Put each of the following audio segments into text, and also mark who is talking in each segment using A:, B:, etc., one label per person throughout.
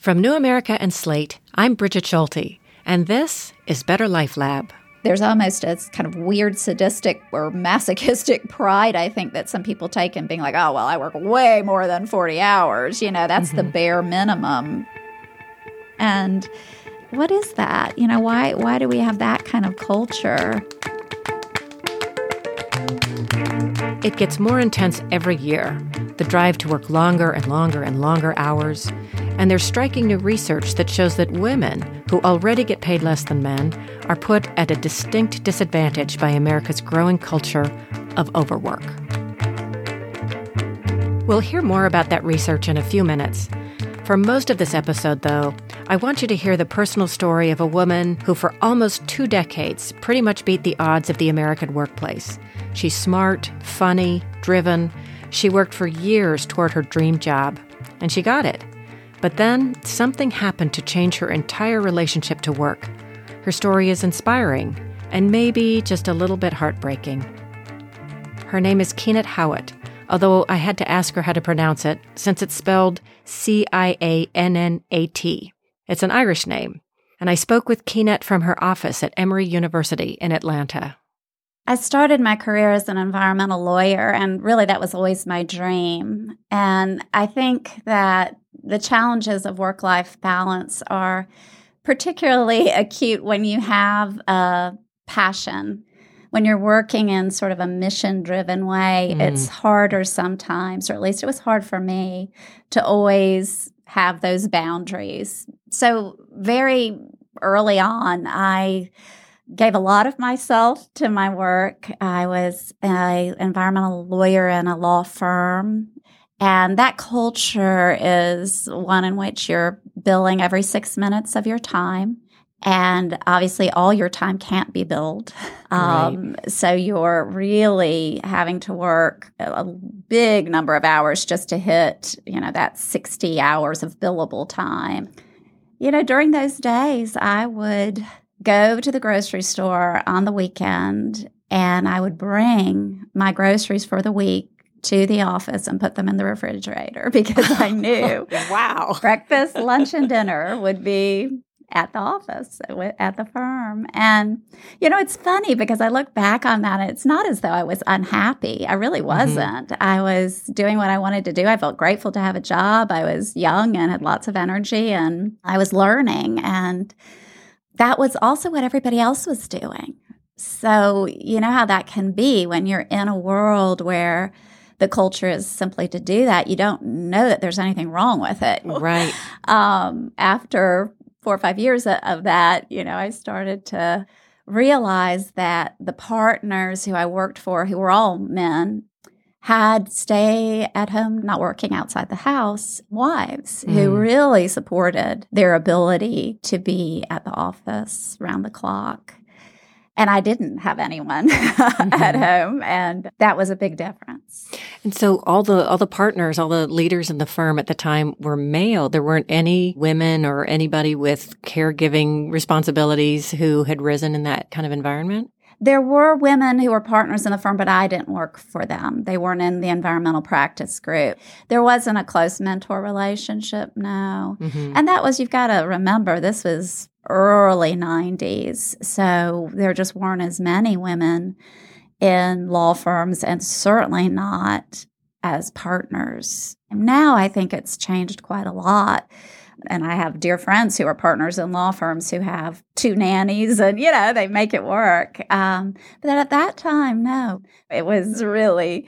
A: From New America and Slate, I'm Brigid Schulte, and this is Better Life Lab.
B: There's almost a kind of weird sadistic or masochistic pride, I think, that some people take in being like, oh, well, I work way more than 40 hours. You know, that's mm-hmm. the bare minimum. And what is that? You know, why, why do we have that kind of culture?
A: It gets more intense every year the drive to work longer and longer and longer hours. And there's striking new research that shows that women, who already get paid less than men, are put at a distinct disadvantage by America's growing culture of overwork. We'll hear more about that research in a few minutes. For most of this episode, though, I want you to hear the personal story of a woman who, for almost two decades, pretty much beat the odds of the American workplace. She's smart, funny, driven. She worked for years toward her dream job, and she got it. But then something happened to change her entire relationship to work. Her story is inspiring and maybe just a little bit heartbreaking. Her name is Ciannat Howett, although I had to ask her how to pronounce it since it's spelled C I A N N A T. It's an Irish name. And I spoke with Ciannat from her office at Emory University in Atlanta.
B: I started my career as an environmental lawyer, and really that was always my dream. And I think that the challenges of work life balance are particularly acute when you have a passion. When you're working in sort of a mission driven way, mm. it's harder sometimes, or at least it was hard for me to always have those boundaries. So, very early on, I gave a lot of myself to my work. I was an environmental lawyer in a law firm and that culture is one in which you're billing every six minutes of your time. And obviously, all your time can't be billed. Um, right. So you're really having to work a big number of hours just to hit, you know, that 60 hours of billable time. You know, during those days, I would go to the grocery store on the weekend and I would bring my groceries for the week to the office and put them in the refrigerator because I knew
A: wow
B: breakfast, lunch, and dinner would be at the office at the firm. And you know, it's funny because I look back on that and it's not as though I was unhappy. I really mm-hmm. wasn't. Mm-hmm. I was doing what I wanted to do. I felt grateful to have a job. I was young and had lots of energy and I was learning and that was also what everybody else was doing. So, you know how that can be when you're in a world where the culture is simply to do that, you don't know that there's anything wrong with it.
A: Right.
B: Um, after four or five years of that, you know, I started to realize that the partners who I worked for, who were all men, had stay at home, not working outside the house, wives mm. who really supported their ability to be at the office round the clock and I didn't have anyone mm-hmm. at home and that was a big difference.
A: And so all the all the partners, all the leaders in the firm at the time were male. There weren't any women or anybody with caregiving responsibilities who had risen in that kind of environment?
B: There were women who were partners in the firm, but I didn't work for them. They weren't in the environmental practice group. There wasn't a close mentor relationship, no. Mm-hmm. And that was, you've got to remember, this was early 90s. So there just weren't as many women in law firms and certainly not as partners. Now I think it's changed quite a lot. And I have dear friends who are partners in law firms who have two nannies and, you know, they make it work. Um, but at that time, no, it was really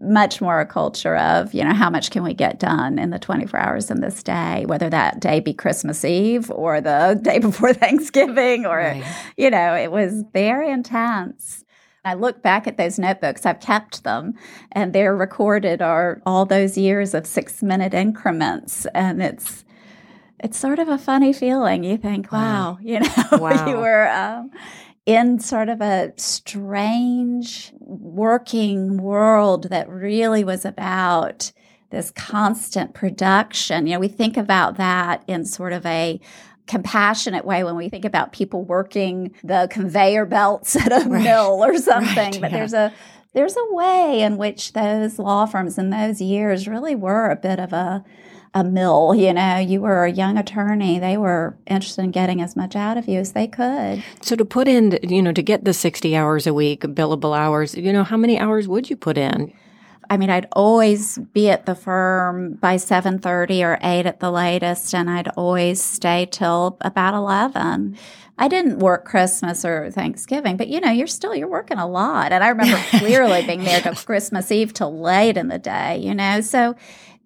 B: much more a culture of, you know, how much can we get done in the 24 hours in this day, whether that day be Christmas Eve or the day before Thanksgiving or, right. you know, it was very intense. I look back at those notebooks, I've kept them, and they're recorded are all those years of six minute increments. And it's it's sort of a funny feeling. You think, wow, wow you know, wow. you were um, in sort of a strange working world that really was about this constant production. You know, we think about that in sort of a compassionate way when we think about people working the conveyor belts at a right. mill or something. Right, but yeah. there's a there's a way in which those law firms in those years really were a bit of a a mill. You know, you were a young attorney. They were interested in getting as much out of you as they could.
A: So to put in, you know, to get the 60 hours a week, billable hours, you know, how many hours would you put in?
B: I mean, I'd always be at the firm by 7:30 or 8 at the latest and I'd always stay till about 11. I didn't work Christmas or Thanksgiving, but you know, you're still you're working a lot. And I remember clearly being there till Christmas Eve till late in the day, you know. So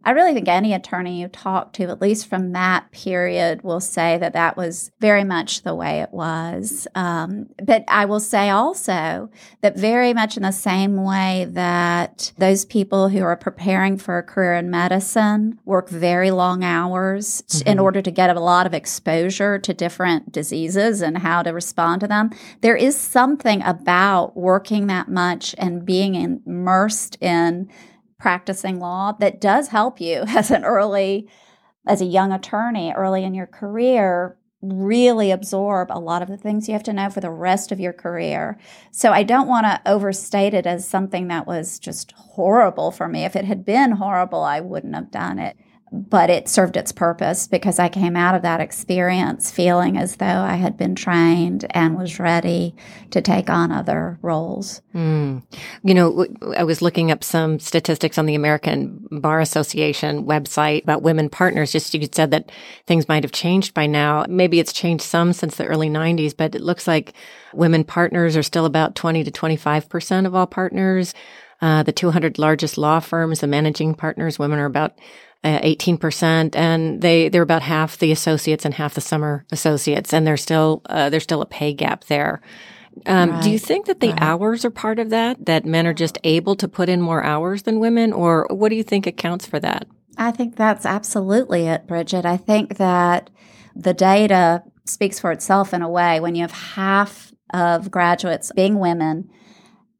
B: I really think any attorney you talk to, at least from that period, will say that that was very much the way it was. Um, but I will say also that very much in the same way that those people who are preparing for a career in medicine work very long hours mm-hmm. in order to get a lot of exposure to different diseases and how to respond to them, there is something about working that much and being immersed in practicing law that does help you as an early as a young attorney early in your career really absorb a lot of the things you have to know for the rest of your career. So I don't want to overstate it as something that was just horrible for me. If it had been horrible, I wouldn't have done it but it served its purpose because I came out of that experience feeling as though I had been trained and was ready to take on other roles. Mm.
A: You know, I was looking up some statistics on the American Bar Association website about women partners. Just you said that things might have changed by now. Maybe it's changed some since the early 90s, but it looks like women partners are still about 20 to 25% of all partners. Uh, the 200 largest law firms, the managing partners, women are about uh, 18% and they they're about half the associates and half the summer associates and there's still uh, there's still a pay gap there um, right. do you think that the right. hours are part of that that men are just able to put in more hours than women or what do you think accounts for that
B: i think that's absolutely it brigid i think that the data speaks for itself in a way when you have half of graduates being women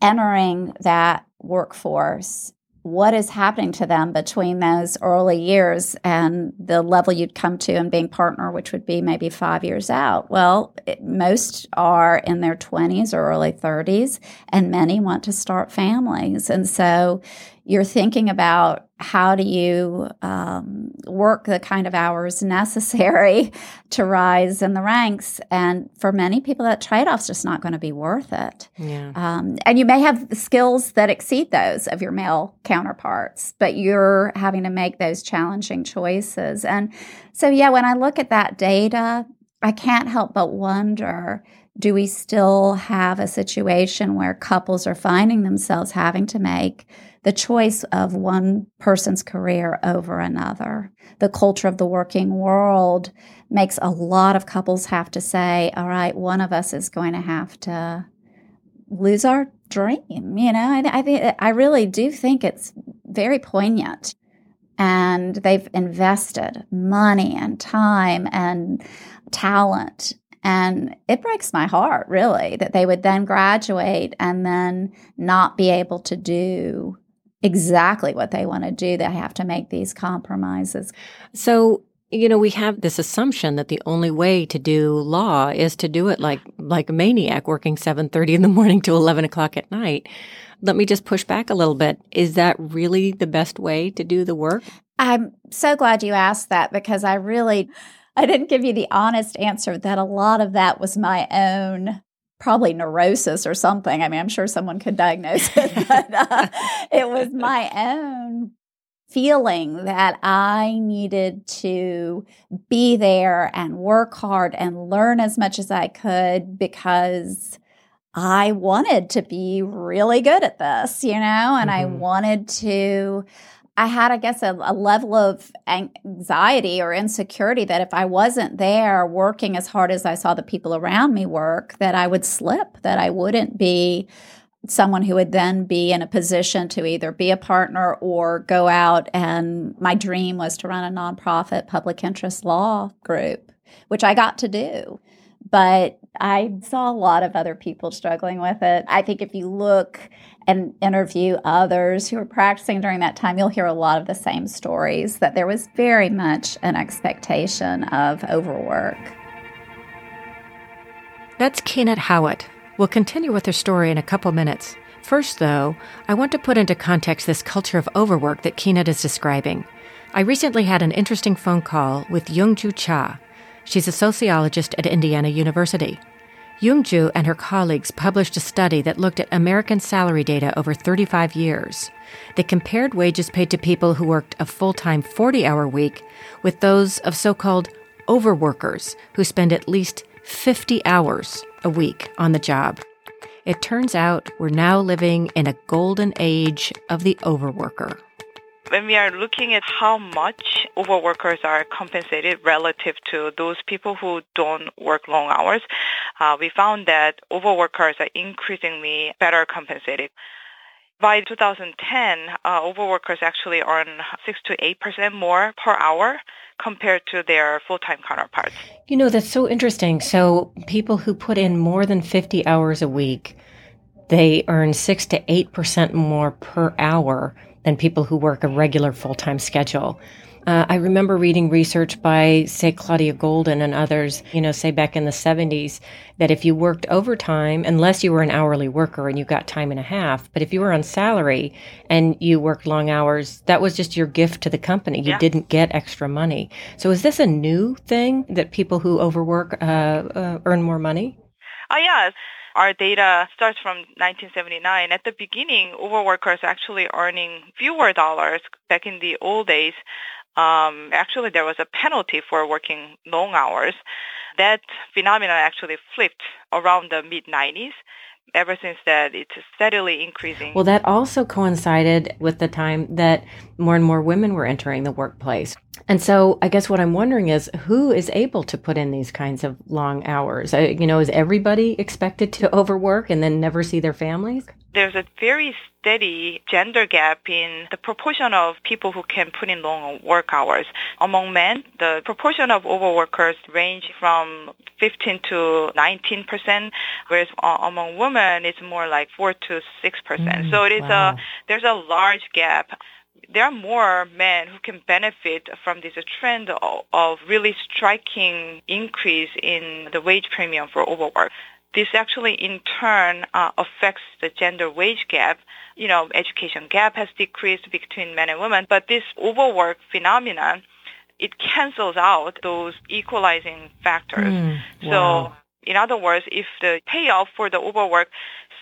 B: entering that workforce what is happening to them between those early years and the level you'd come to and being partner, which would be maybe five years out? Well, it, most are in their 20s or early 30s, and many want to start families. And so you're thinking about how do you um, work the kind of hours necessary to rise in the ranks. And for many people that trade-off's just not going to be worth it. Yeah. um, and you may have the skills that exceed those of your male counterparts but you're having to make those challenging choices. And so yeah when i look at that data i can't help but wonder do we still have a situation where couples are finding themselves having to make the choice of one person's career over another. The culture of the working world makes a lot of couples have to say, all right, one of us is going to have to lose our dream. You know, I, think, I really do think it's very poignant. And they've invested money and time and talent and it breaks my heart, really, that they would then graduate and then not be able to do exactly what they want to do, they have to make these compromises.
A: So, you know, we have this assumption that the only way to do law is to do it like like a maniac, working seven thirty in the morning to eleven o'clock at night. Let me just push back a little bit. Is that really the best way to do the work?
B: I'm so glad you asked that because I really I didn't give you the honest answer that a lot of that was my own probably neurosis or something. I mean, I'm sure someone could diagnose it, but uh, it was my own feeling that I needed to be there and work hard and learn as much as I could because I wanted to be really good at this, you know, and mm-hmm. I wanted to I had, I guess, a, a, level of anxiety or insecurity that if I wasn't there working as hard as I saw the people around me work, that I would slip, that I wouldn't be someone who would then be in a position to either be a partner or go out. And my dream was to run a nonprofit public interest law group, which I got to do. But I saw a lot of other people struggling with it. I think if you look and interview others who were practicing during that time, you'll hear a lot of the same stories that there was very much an expectation of overwork.
A: That's Ciannat Howett. We'll continue with her story in a couple minutes. First, though, I want to put into context this culture of overwork that Ciannat is describing. I recently had an interesting phone call with Youngjoo Cha. She's a sociologist at Indiana University. Youngjoo and her colleagues published a study that looked at American salary data over 35 years. They compared wages paid to people who worked a full time 40 hour week with those of so called overworkers who spend at least 50 hours a week on the job. It turns out we're now living in a golden age of the overworker.
C: When we are looking at how much overworkers are compensated relative to those people who don't work long hours, uh, we found that overworkers are increasingly better compensated. By 2010, uh, overworkers actually earn 6 to 8% more per hour compared to their full-time counterparts.
A: You know, that's so interesting. So people who put in more than 50 hours a week, they earn 6 to 8% more per hour than people who work a regular full-time schedule. Uh, I remember reading research by, say, Claudia Goldin and others, you know, say back in the 70s, that if you worked overtime, unless you were an hourly worker and you got time and a half, but if you were on salary and you worked long hours, that was just your gift to the company. You yeah. didn't get extra money. So is this a new thing that people who overwork uh, uh, earn more money?
C: Oh, yeah our data starts from 1979. At the beginning, overworkers actually earning fewer dollars back in the old days um, actually there was a penalty for working long hours. That phenomenon actually flipped around the mid 90s. Ever since that, it's steadily increasing.
A: Well, that also coincided with the time that more and more women were entering the workplace. And so I guess what I'm wondering is who is able to put in these kinds of long hours? Uh, you know, is everybody expected to overwork and then never see their families?
C: There's a very steady gender gap in the proportion of people who can put in long work hours. Among men, the proportion of overworkers range from 15 to 19 percent, whereas among women, it's more like 4 to 6 percent. Mm, so it is wow. a there's a large gap there are more men who can benefit from this trend of, of really striking increase in the wage premium for overwork. This actually in turn uh, affects the gender wage gap. You know, education gap has decreased between men and women, but this overwork phenomenon, it cancels out those equalizing factors. Mm, wow. So in other words, if the payoff for the overwork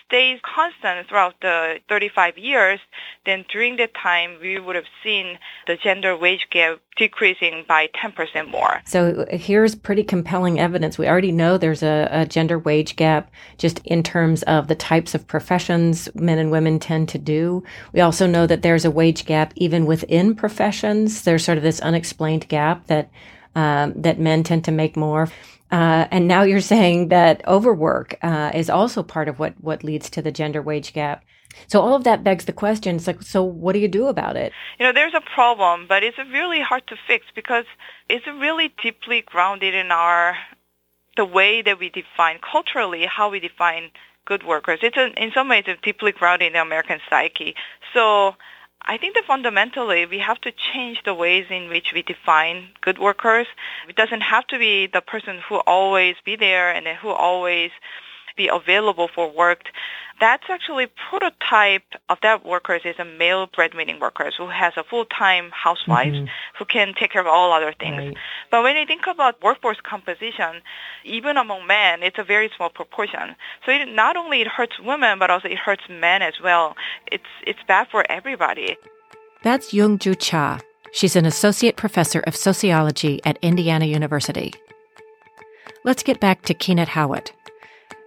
C: stays constant throughout the 35 years, then during that time we would have seen the gender wage gap decreasing by 10% more.
A: So here's pretty compelling evidence. We already know there's a, a, gender wage gap just in terms of the types of professions men and women tend to do. We also know that there's a wage gap even within professions. There's sort of this unexplained gap that um, that men tend to make more. Uh, and now you're saying that overwork uh, is also part of what, what leads to the gender wage gap. So all of that begs the question. It's like, so what do you do about it?
C: You know, there's a problem, but it's really hard to fix because it's really deeply grounded in our the way that we define culturally how we define good workers. It's a, in some ways it's deeply grounded in the American psyche. So I think that fundamentally we have to change the ways in which we define good workers. It doesn't have to be the person who always be there and who always be available for work. That's actually prototype of that workers is a male breadwinning workers who has a full-time housewife mm-hmm. who can take care of all other things. Right. But when you think about workforce composition, even among men, it's a very small proportion. So it not only it hurts women, but also it hurts men as well. It's it's bad for everybody.
A: That's Youngjoo Cha. She's an associate professor of sociology at Indiana University. Let's get back to Ciannat Howett.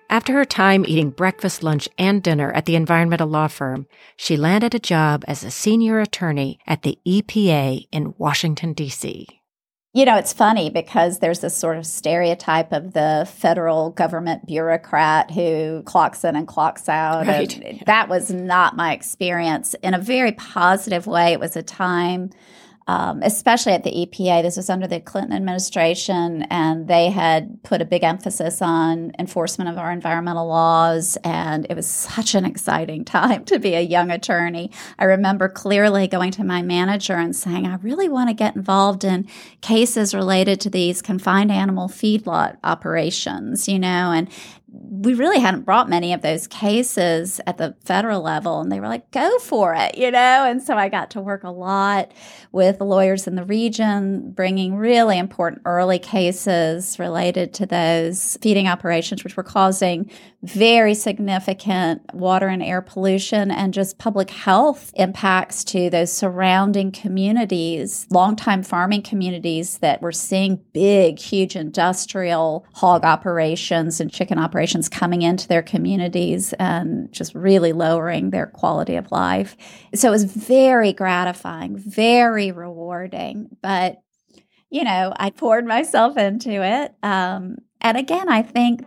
A: After her time eating breakfast, lunch, and dinner at the environmental law firm, she landed a job as a senior attorney at the EPA in Washington, D.C.
B: You know, it's funny because there's this sort of stereotype of the federal government bureaucrat who clocks in and clocks out. Right. And that was not my experience. In a very positive way, it was a time um, especially at the EPA. This was under the Clinton administration, and they had put a big emphasis on enforcement of our environmental laws. And it was such an exciting time to be a young attorney. I remember clearly going to my manager and saying, I really want to get involved in cases related to these confined animal feedlot operations, you know, and we really hadn't brought many of those cases at the federal level and they were like go for it you know? And so i got to work a lot with lawyers in the region bringing really important early cases related to those feeding operations which were causing very significant water and air pollution and just public health impacts to those surrounding communities longtime farming communities that were seeing big huge industrial hog operations and chicken operations coming into their communities and just really lowering their quality of life. So it was very gratifying, very rewarding. But, you know, I poured myself into it. Um, and again, I think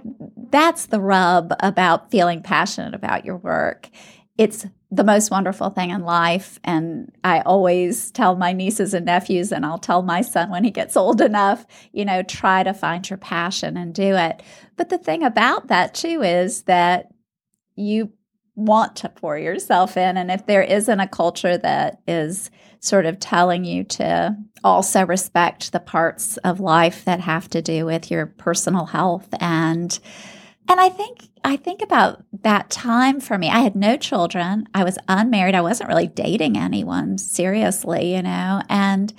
B: that's the rub about feeling passionate about your work. It's the most wonderful thing in life. And I always tell my nieces and nephews, and I'll tell my son when he gets old enough, you know, try to find your passion and do it. But the thing about that, too, is that you want to pour yourself in. And if there isn't a culture that is sort of telling you to also respect the parts of life that have to do with your personal health and and I think I think about that time for me. I had no children. I was unmarried. I wasn't really dating anyone seriously, you know. And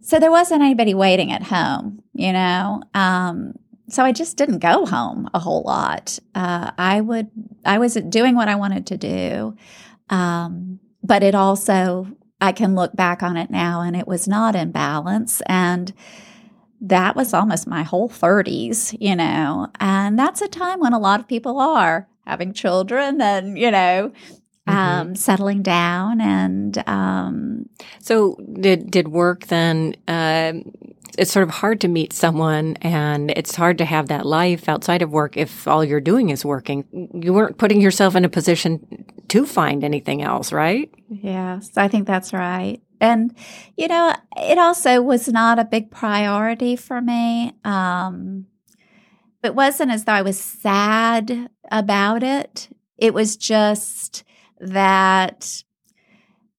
B: so there wasn't anybody waiting at home, you know. Um, so I just didn't go home a whole lot. Uh, I would I was doing what I wanted to do, um, but it also I can look back on it now, and it was not in balance and that was almost my whole 30s, you know, and that's a time when a lot of people are having children and, you know, mm-hmm. um, settling down and um,
A: so did did work then uh, it's sort of hard to meet someone and it's hard to have that life outside of work if all you're doing is working you weren't putting yourself in a position to find anything else right
B: yes i think that's right and, you know, it also was not a big priority for me. Um, it wasn't as though I was sad about it. It was just that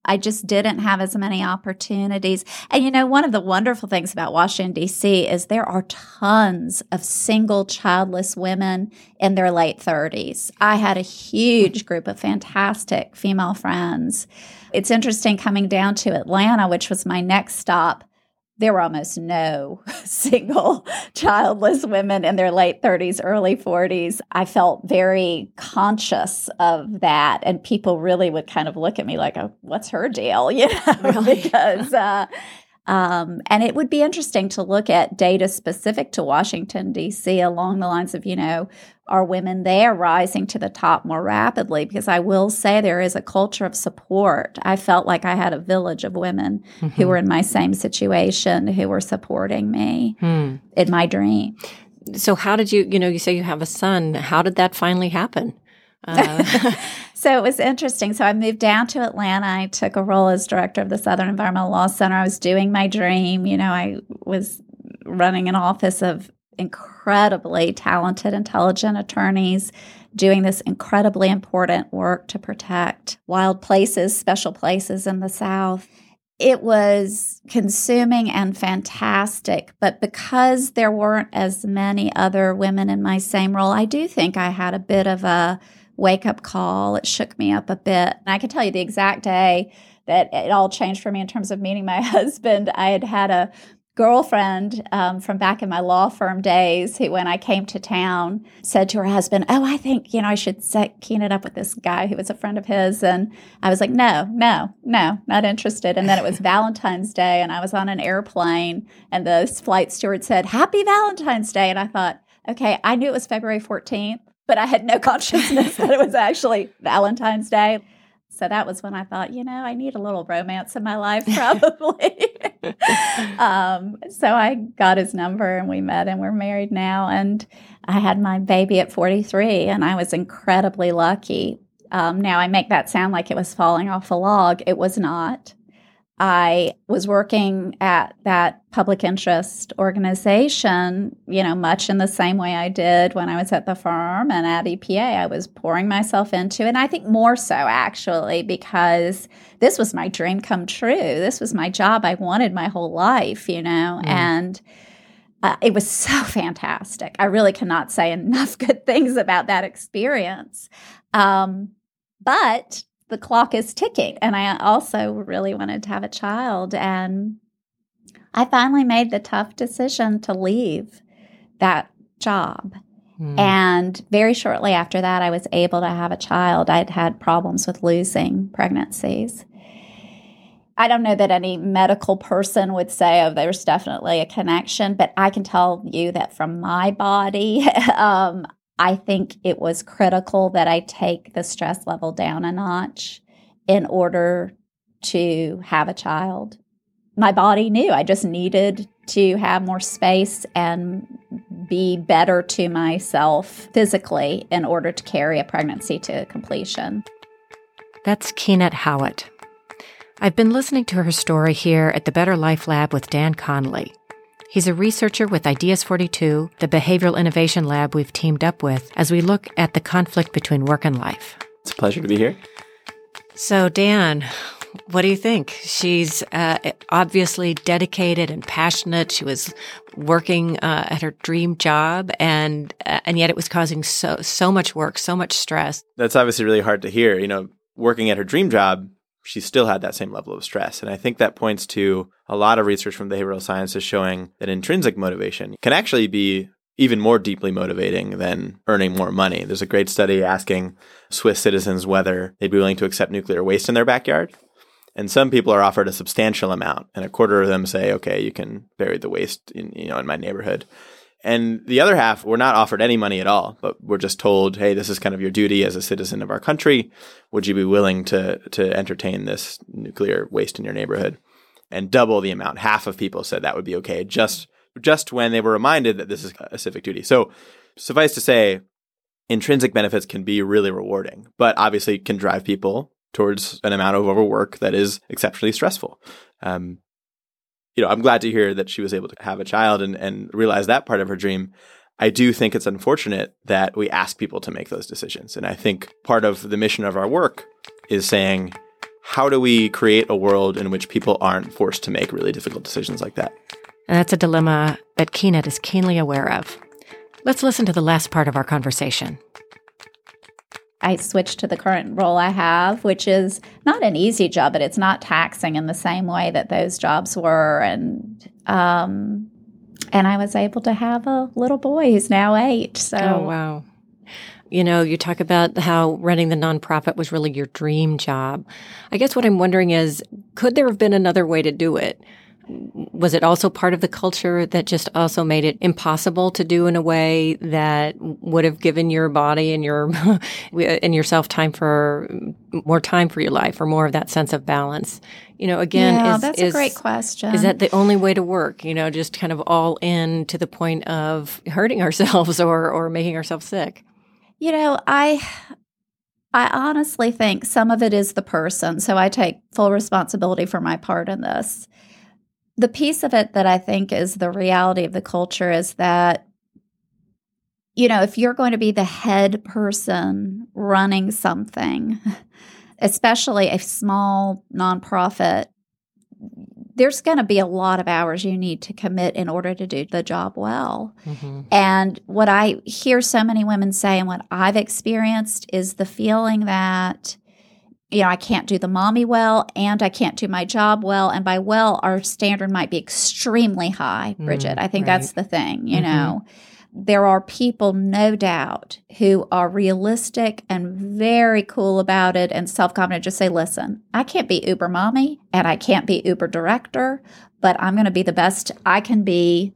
B: I just didn't have as many opportunities. And you know, one of the wonderful things about Washington, D.C. is there are tons of single childless women in their late 30s. I had a huge group of fantastic female friends it's interesting coming down to Atlanta, which was my next stop. There were almost no single childless women in their late 30s, early 40s. I felt very conscious of that. And people really would kind of look at me like, oh, what's her deal? You know, really? because uh, um, and it would be interesting to look at data specific to Washington, D.C., along the lines of, you know, are women there rising to the top more rapidly? Because I will say there is a culture of support. I felt like I had a village of women mm-hmm. who were in my same situation who were supporting me hmm. in my dream.
A: So, how did you, you know, you say you have a son. How did that finally happen?
B: Uh, so it was interesting. So I moved down to Atlanta. I took a role as director of the Southern Environmental Law Center. I was doing my dream. You know, I was running an office of incredibly talented, intelligent attorneys doing this incredibly important work to protect wild places, special places in the South. It was consuming and fantastic, but because there weren't as many other women in my same role, I do think I had a bit of a wake up call. It shook me up a bit. And I can tell you the exact day that it all changed for me in terms of meeting my husband. I had had a girlfriend um, from back in my law firm days who, when I came to town, said to her husband, Oh, I think, you know, I should set Keenan up with this guy who was a friend of his. And I was like, No, no, no, not interested. And then it was Valentine's Day, and I was on an airplane, and the flight steward said, Happy Valentine's Day. And I thought, Okay, I knew it was February 14th but I had no consciousness that it was actually Valentine's Day. So that was when I thought, you know, I need a little romance in my life, probably. um, so I got his number and we met and we're married now. And I had my baby at 43 and I was incredibly lucky. Um, now I make that sound like it was falling off a log. It was not. I was working at that public interest organization, you know, much in the same way I did when I was at the firm and at EPA. I was pouring myself into it. And I think more so actually because this was my dream come true. This was my job I wanted my whole life, you know, mm. and uh, it was so fantastic. I really cannot say enough good things about that experience. Um, but the clock is ticking, and I also really wanted to have a child. And I finally made the tough decision to leave that job. Mm. And very shortly after that, I was able to have a child. I'd had problems with losing pregnancies. I don't know that any medical person would say, oh, there's definitely a connection, but I can tell you that from my body, um, I think it was critical that I take the stress level down a notch in order to have a child. My body knew I just needed to have more space and be better to myself physically in order to carry a pregnancy to completion.
A: That's Ciannat Howett. I've been listening to her story here at the Better Life Lab with Dan Conley. He's a researcher with Ideas 42, the behavioral innovation lab we've teamed up with as we look at the conflict between work and life.
D: It's a pleasure to be here.
A: So, Dan, what do you think? She's uh, obviously dedicated and passionate. She was working uh, at her dream job, and uh, and yet it was causing so so much work, so much stress.
D: That's obviously really hard to hear. You know, working at her dream job she still had that same level of stress. And I think that points to a lot of research from behavioral sciences showing that intrinsic motivation can actually be even more deeply motivating than earning more money. There's a great study asking Swiss citizens whether they'd be willing to accept nuclear waste in their backyard. And some people are offered a substantial amount, and a quarter of them say, "Okay, you can bury the waste in you know in my neighborhood." And the other half, we're not offered any money at all, but we're just told, hey, this is kind of your duty as a citizen of our country. Would you be willing to, to entertain this nuclear waste in your neighborhood? And double the amount. Half of people said that would be okay, just, just when they were reminded that this is a civic duty. So suffice to say, intrinsic benefits can be really rewarding, but obviously can drive people towards an amount of overwork that is exceptionally stressful. Um, you know, I'm glad to hear that she was able to have a child and, and realize that part of her dream. I do think it's unfortunate that we ask people to make those decisions. And I think part of the mission of our work is saying, how do we create a world in which people aren't forced to make really difficult decisions like that?
A: And that's a dilemma that Ciannat is keenly aware of. Let's listen to the last part of our conversation.
B: I switched to the current role I have, which is not an easy job, but it's not taxing in the same way that those jobs were. And um, and I was able to have a little boy who's now eight. So
A: oh wow. You know, you talk about how running the nonprofit was really your dream job. I guess what I'm wondering is, could there have been another way to do it? Was it also part of the culture that just also made it impossible to do in a way that would have given your body and your and yourself time for more time for your life or more of that sense of balance? You know again
B: yeah,
A: is,
B: that's
A: is,
B: a great question.
A: is that the only way to work you know just kind of all in to the point of hurting ourselves or or making ourselves sick?
B: You know i I honestly think some of it is the person. So I take full responsibility for my part in this the piece of it that I think is the reality of the culture is that, you know, if you're going to be the head person running something, especially a small nonprofit, there's going to be a lot of hours you need to commit in order to do the job well. Mm-hmm. And what I hear so many women say, and what I've experienced, is the feeling that you know, I can't do the mommy well and I can't do my job well. And by well, our standard might be extremely high, mm, Brigid. Mm, I think right. that's the thing, you mm-hmm. know. There are people, no doubt, who are realistic and very cool about it and self confident. Just say, listen, I can't be Uber mommy and I can't be Uber director, but I'm going to be the best I can be.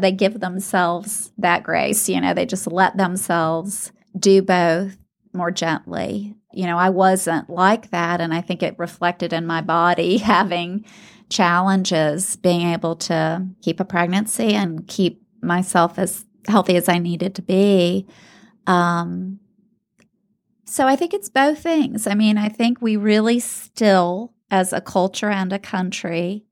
B: They give themselves that grace, you know, they just let themselves do both more gently you know, I wasn't like that. And I think it reflected in my body having challenges, being able to keep a pregnancy and keep myself as healthy as I needed to be. Um, so I think it's both things. I mean, I think we really still, as a culture and a country,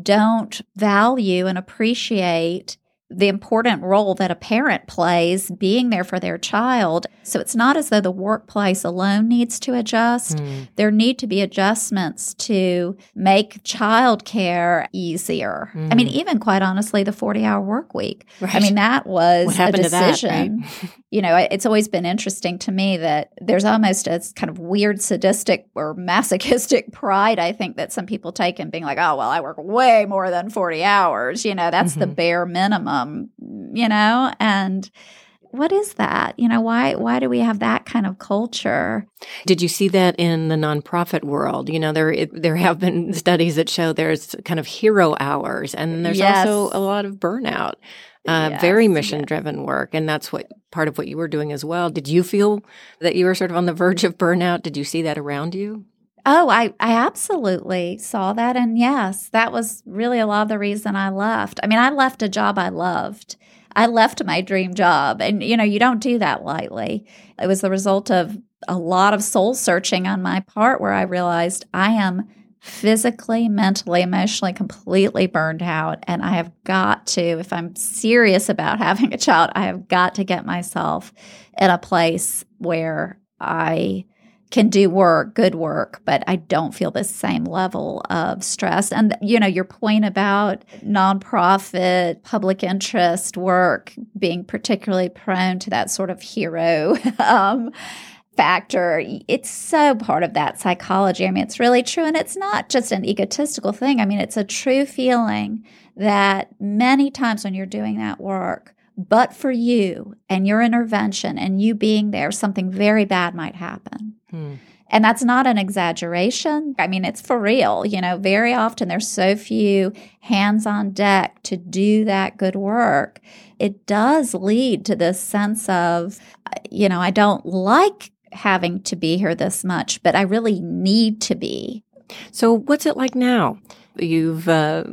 B: don't value and appreciate the important role that a parent plays being there for their child. So it's not as though the workplace alone needs to adjust. Mm. There need to be adjustments to make childcare easier. Mm. I mean, hmm. even quite honestly, the 40 hour work week. Right. I mean, that was a decision. That, right? you know, it's always been interesting to me that there's almost a kind of weird sadistic or masochistic pride, I think, that some people take in being like, oh, well, I work way more than 40 hours. You know, that's mm-hmm. the bare minimum, you know? And what is that? You know, why why do we have that kind of culture?
A: Did you see that in the nonprofit world? You know, there there have been studies that show there's kind of hero hours and there's yes. also a lot of burnout uh, yes, very mission driven yes. work. And that's what part of what you were doing as well. Did you feel that you were sort of on the verge of burnout? Did you see that around you?
B: Oh, I, I absolutely saw that. And yes, that was really a lot of the reason I left. I mean, I left a job I loved. I left my dream job. And, you know, you don't do that lightly. It was the result of a lot of soul searching on my part where I realized I am physically, mentally, emotionally completely burned out. And I have got to, if I'm serious about having a child, I have got to get myself in a place where I can do work, good work, but I don't feel the same level of stress. And, you know, your point about nonprofit, public interest work being particularly prone to that sort of hero um, factor. It's so part of that psychology. I mean, it's really true. And it's not just an egotistical thing. I mean, it's a true feeling that many times when you're doing that work, but for you and your intervention and you being there, something very bad might happen. Hmm. And that's not an exaggeration. I mean, it's for real. You know, very often there's so few hands on deck to do that good work. It does lead to this sense of, you know, I don't like having to be here this much, but I really need to be.
A: So, what's it like now? You've uh,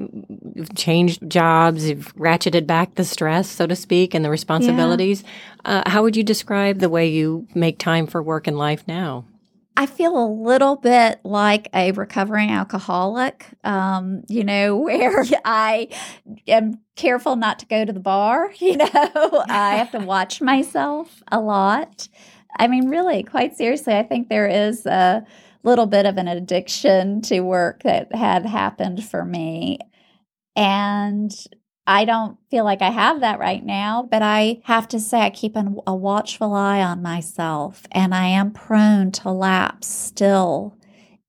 A: you've changed jobs, you've ratcheted back the stress, so to speak, and the responsibilities. Yeah. Uh, how would you describe the way you make time for work and life now?
B: I feel a little bit like a recovering alcoholic, um, you know, where I am careful not to go to the bar. You know, I have to watch myself a lot. I mean, really, quite seriously, I think there is a little bit of an addiction to work that had happened for me. And I don't feel like I have that right now, but I have to say, I keep an, a watchful eye on myself, and I am prone to lapse still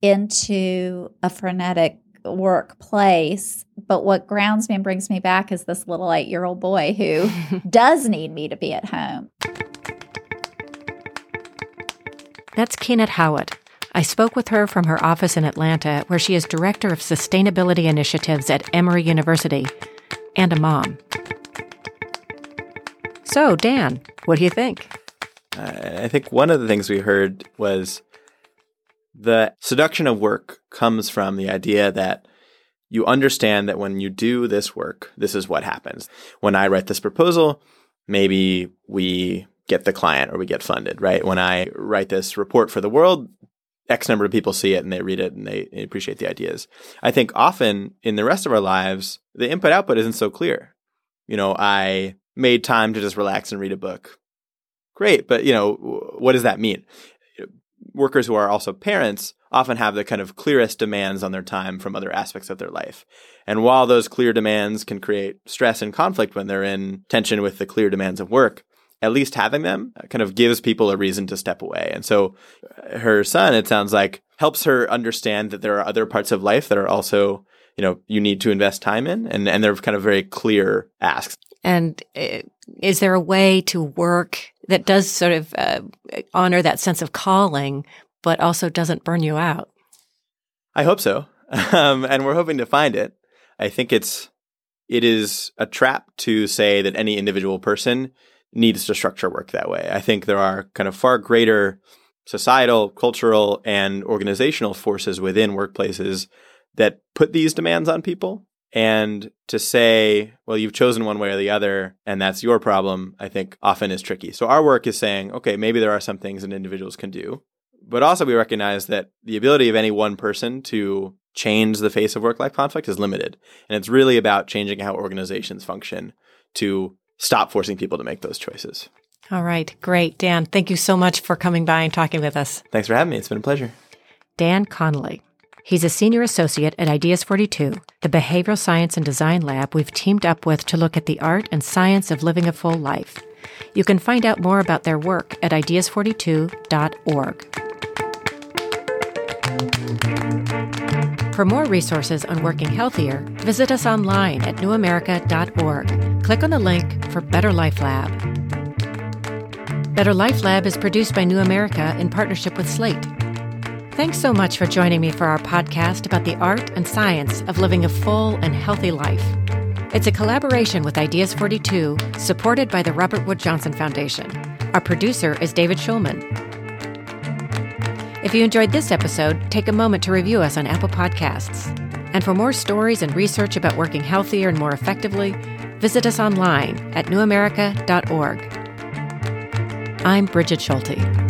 B: into a frenetic workplace. But what grounds me and brings me back is this little eight year old boy who does need me to be at home.
A: That's Ciannat Howett. I spoke with her from her office in Atlanta, where she is Director of Sustainability Initiatives at Emory University and a mom. So, Dan, what do you think?
D: I think one of the things we heard was the seduction of work comes from the idea that you understand that when you do this work, this is what happens. When I write this proposal, maybe we get the client or we get funded, right? When I write this report for the world, X number of people see it and they read it and they, appreciate the ideas. I think often in the rest of our lives, the input output isn't so clear. You know, I made time to just relax and read a book. Great, but you know, what does that mean? Workers who are also parents often have the kind of clearest demands on their time from other aspects of their life. And while those clear demands can create stress and conflict when they're in tension with the clear demands of work, at least having them kind of gives people a reason to step away. And so uh, her son, it sounds like, helps her understand that there are other parts of life that are also, you know, you need to invest time in. And, and they're kind of very clear asks.
A: And uh, is there a way to work that does sort of uh, honor that sense of calling, but also doesn't burn you out?
D: I hope so. Um, and we're hoping to find it. I think it's, it is a trap to say that any individual person needs to structure work that way. I think there are kind of far greater societal, cultural, and organizational forces within workplaces that put these demands on people. And to say, well, you've chosen one way or the other, and that's your problem, I think often is tricky. So our work is saying, okay, maybe there are some things that individuals can do. But also, we recognize that the ability of any one person to change the face of work life conflict is limited. And it's really about changing how organizations function to stop forcing people to make those choices.
A: All right, great. Dan, thank you so much for coming by and talking with us.
D: Thanks for having me. It's been a pleasure.
A: Dan Connolly. He's a senior associate at Ideas 42, the behavioral science and design lab we've teamed up with to look at the art and science of living a full life. You can find out more about their work at ideas42.org. For more resources on working healthier, visit us online at newamerica.org. Click on the link for Better Life Lab. Better Life Lab is produced by New America in partnership with Slate. Thanks so much for joining me for our podcast about the art and science of living a full and healthy life. It's a collaboration with Ideas 42, supported by the Robert Wood Johnson Foundation. Our producer is David Schulman. If you enjoyed this episode, take a moment to review us on Apple Podcasts. And for more stories and research about working healthier and more effectively, visit us online at newamerica.org. I'm Brigid Schulte.